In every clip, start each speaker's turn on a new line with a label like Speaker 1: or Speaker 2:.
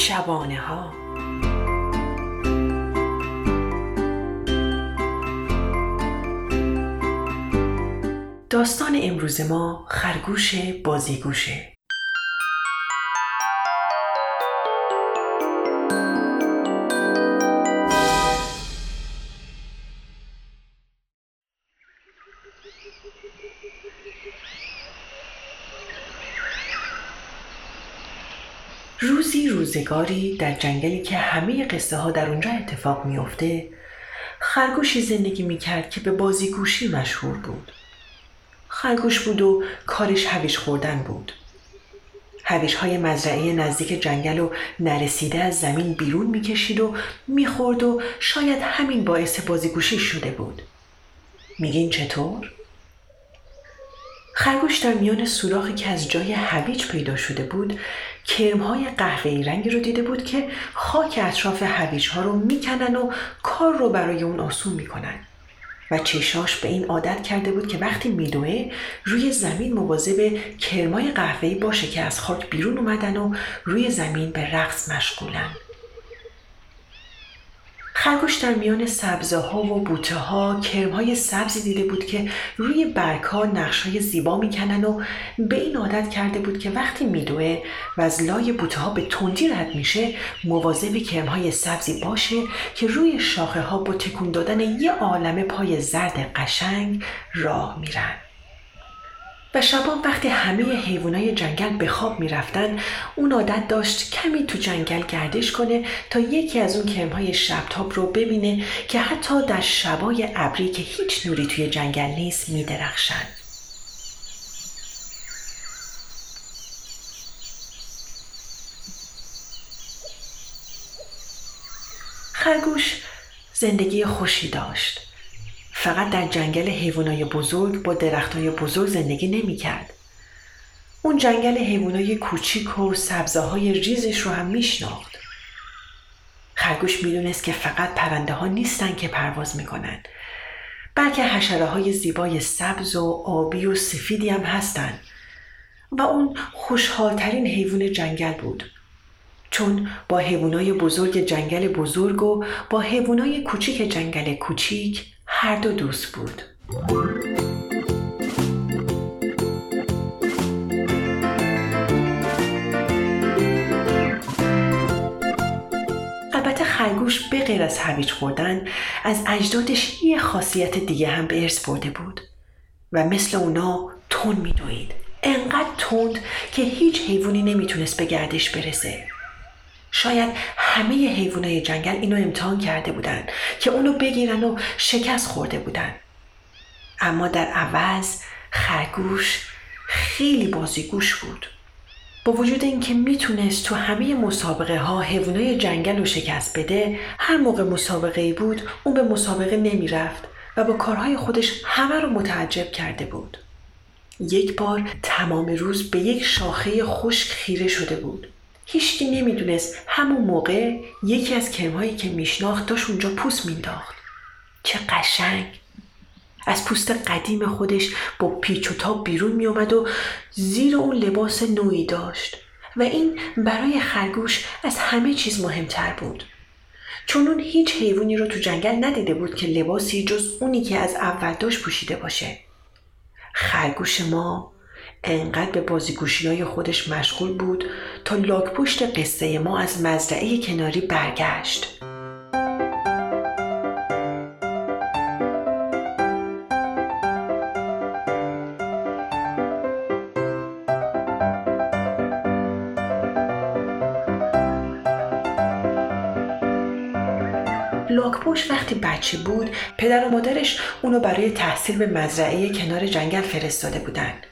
Speaker 1: شبانه ها داستان امروز ما خرگوش بازیگوشه. روزی روزگاری در جنگلی که همه قصه ها در اونجا اتفاق میافته خرگوشی زندگی می‌کرد که به بازیگوشی مشهور بود. خرگوش بود و کارش هویش خوردن بود. هویش های مزرعه نزدیک جنگل و نرسیده از زمین بیرون می‌کشید و می‌خورد و شاید همین باعث بازیگوشی شده بود. میگین چطور؟ خرگوش در میان سوراخی که از جای هویج پیدا شده بود کرمهای قهوه‌ای رنگی رو دیده بود که خاک اطراف هویج ها رو می‌کنن و کار رو برای اون آسون می‌کنن. و چشاش به این عادت کرده بود که وقتی میدوه روی زمین مواظب کرمای قهوه‌ای باشه که از خاک بیرون اومدن و روی زمین به رقص مشغولن. خرگوش در میان سبزه ها و بوته ها کرم های سبزی دیده بود که روی برگ ها نقش های زیبا می‌کنن و به این عادت کرده بود که وقتی میدوه و از لای بوته ها به تندی رد میشه مواظب کرم های سبزی باشه که روی شاخه ها با تکون دادن یه عالم پای زرد قشنگ راه میرن. و شبان وقتی همه حیوانای جنگل به خواب می‌رفتن اون عادت داشت کمی تو جنگل گردش کنه تا یکی از اون کرمهای شبتاب رو ببینه که حتی در شبای ابری که هیچ نوری توی جنگل نیست میدرخشن. خرگوش زندگی خوشی داشت. فقط در جنگل حیوانای بزرگ با درختای بزرگ زندگی نمی کرد. اون جنگل حیوانای کوچیک و سبزه های ریزش رو هم میشناخت. خرگوش می‌دونست که فقط پرنده ها نیستن که پرواز می‌کنن بلکه حشره های زیبای سبز و آبی و سفیدی هم هستن و اون خوشحالترین حیوان جنگل بود چون با حیوانای بزرگ جنگل بزرگ و با حیوانای کوچیک جنگل کوچیک هر دو دوست بود. البته خرگوش به غیر از هویج خوردن از اجدادش یه خاصیت دیگه هم به ارث برده بود و مثل اونا تون میدوید. انقدر تند که هیچ حیوانی نمی‌تونست به گردش برسه. شاید همه حیوانای جنگل اینو امتحان کرده بودن که اونو بگیرن و شکست خورده بودن. اما در عوض خرگوش خیلی بازیگوش بود. با وجود اینکه می‌تونست تو همه مسابقه ها حیوانای جنگل رو شکست بده هر موقع مسابقه ای بود اون به مسابقه نمی‌رفت و با کارهای خودش همه رو متعجب کرده بود. یک بار تمام روز به یک شاخه خشک خیره شده بود. هیچکی نمی‌دونست همون موقع یکی از کرمهایی که میشناخت داشت اونجا پوست مینداخت چه قشنگ! از پوست قدیم خودش با پیچ و تاب بیرون میومد و زیر اون لباس نوعی داشت و این برای خرگوش از همه چیز مهمتر بود. چون اون هیچ حیوانی رو تو جنگل ندیده بود که لباسی جز اونی که از اول داشت پوشیده باشه. خرگوش ما انقدر به بازیگوشی های خودش مشغول بود تا لاکپشت قصه ما از مزرعه کناری برگشت. لاکپشت وقتی بچه بود پدر و مادرش اونو برای تحصیل به مزرعه کنار جنگل فرستاده بودند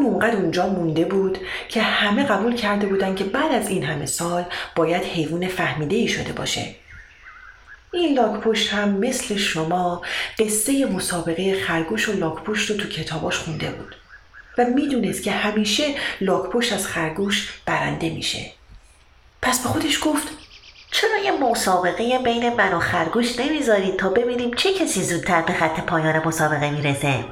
Speaker 1: اون اونقدر اونجا مونده بود که همه قبول کرده بودن که بعد از این همه سال باید حیوان فهمیده ای شده باشه. این لاکپشت هم مثل شما قصه مسابقه خرگوش و لاکپشت رو تو کتاباش خونده بود و می‌دونست که همیشه لاکپشت از خرگوش برنده میشه. پس به خودش گفت
Speaker 2: چرا یه مسابقه بین من و خرگوش نمی‌ذارید تا ببینیم چه کسی زودتر به خط پایان مسابقه می‌رسه؟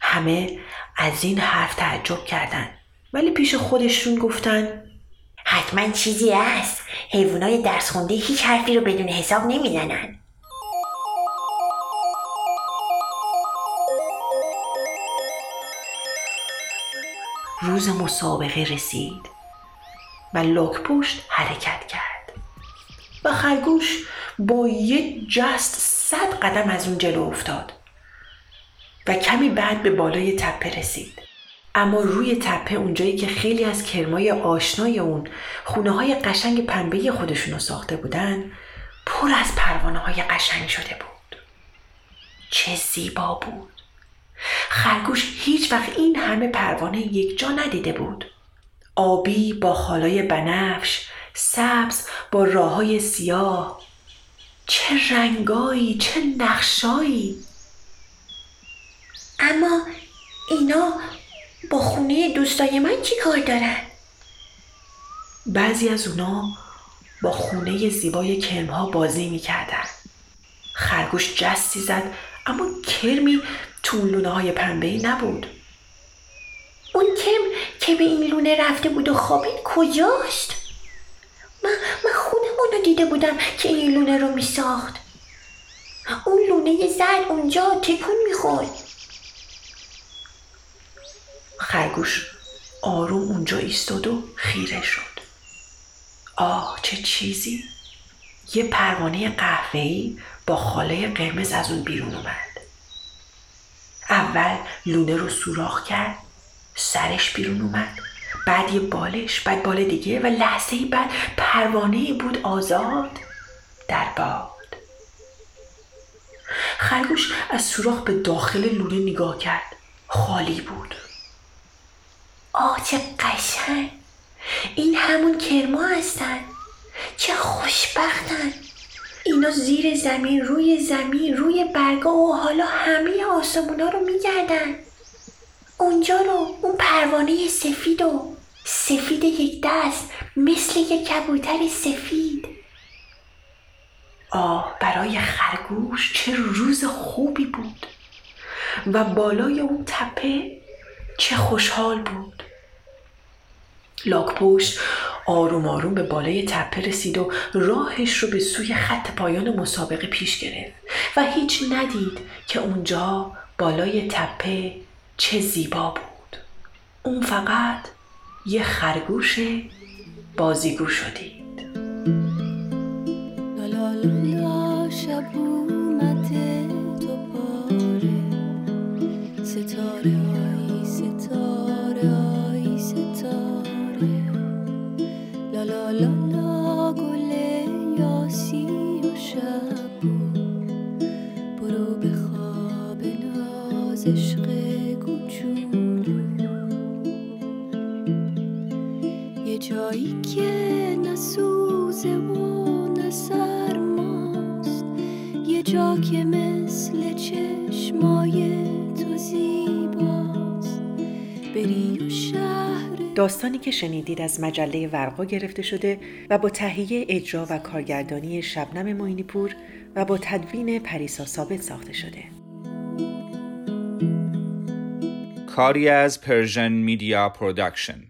Speaker 1: همه از این حرف تعجب کردند ولی پیش خودشون گفتن
Speaker 2: حتما چیزی هست. حیوانای درس خونده هیچ حرفی رو بدون حساب نمی‌زنن.
Speaker 1: روز مسابقه رسید و لاکپشت حرکت کرد. و خرگوش با یک جست صد قدم از اون جلو افتاد. و کمی بعد به بالای تپه رسید. اما روی تپه اونجایی که خیلی از کرمای آشنای اون خونه های قشنگ پنبه خودشونو ساخته بودن پر از پروانه های قشنگ شده بود. چه زیبا بود! خرگوش هیچ وقت این همه پروانه یک جا ندیده بود. آبی با خالای بنفش سبز با راه های سیاه. چه رنگایی چه نقشایی!
Speaker 2: اما اینا با خونه دوستای من چی کار دارن؟
Speaker 1: بعضی از اونا با خونه زیبای کرمها بازی می‌کردن خرگوش جستی زد اما کرمی تو لونه های پنبه نبود
Speaker 2: اون کم که به این لونه رفته بود و خوابید کجاست؟ من, من خودمون رو دیده بودم که این لونه رو می ساخت اون لونه زد اونجا تکون می‌خورد
Speaker 1: خرگوش. آروم اونجا ایستاد و خیره شد. آه چه چیزی؟ یه پروانه قهوه‌ای با خاله قرمز از اون بیرون اومد. اول لونه رو سوراخ کرد سرش بیرون اومد. بعد یه بالش بعد بال دیگه و لحظه بعد پروانه بود آزاد در باد. خرگوش از سوراخ به داخل لونه نگاه کرد. خالی بود.
Speaker 2: آه چه قشنگ. این همون کرما هستن. چه خوشبختن. اینا زیر زمین روی زمین روی برگا و حالا همه آسمونا رو میگردن. اونجا رو اون پروانه سفید و سفید یک دست مثل یک کبوتر سفید.
Speaker 1: آه برای خرگوش چه روز خوبی بود. و بالای اون تپه چه خوشحال بود. لاکپشت آروم آروم به بالای تپه رسید و راهش رو به سوی خط پایان مسابقه پیش گرفت و هیچ ندید که اونجا بالای تپه چه زیبا بود. اون فقط یه خرگوش بازیگو شدید.
Speaker 3: که مثل چشمای تو زیباست. بری و شهر
Speaker 1: داستانی که شنیدید از مجله ورقا گرفته شده و با تهیه اجرا و کارگردانی شبنم موینی پور و با تدوین پریسا ثابت ساخته شده.
Speaker 4: کاری از Persian Media Production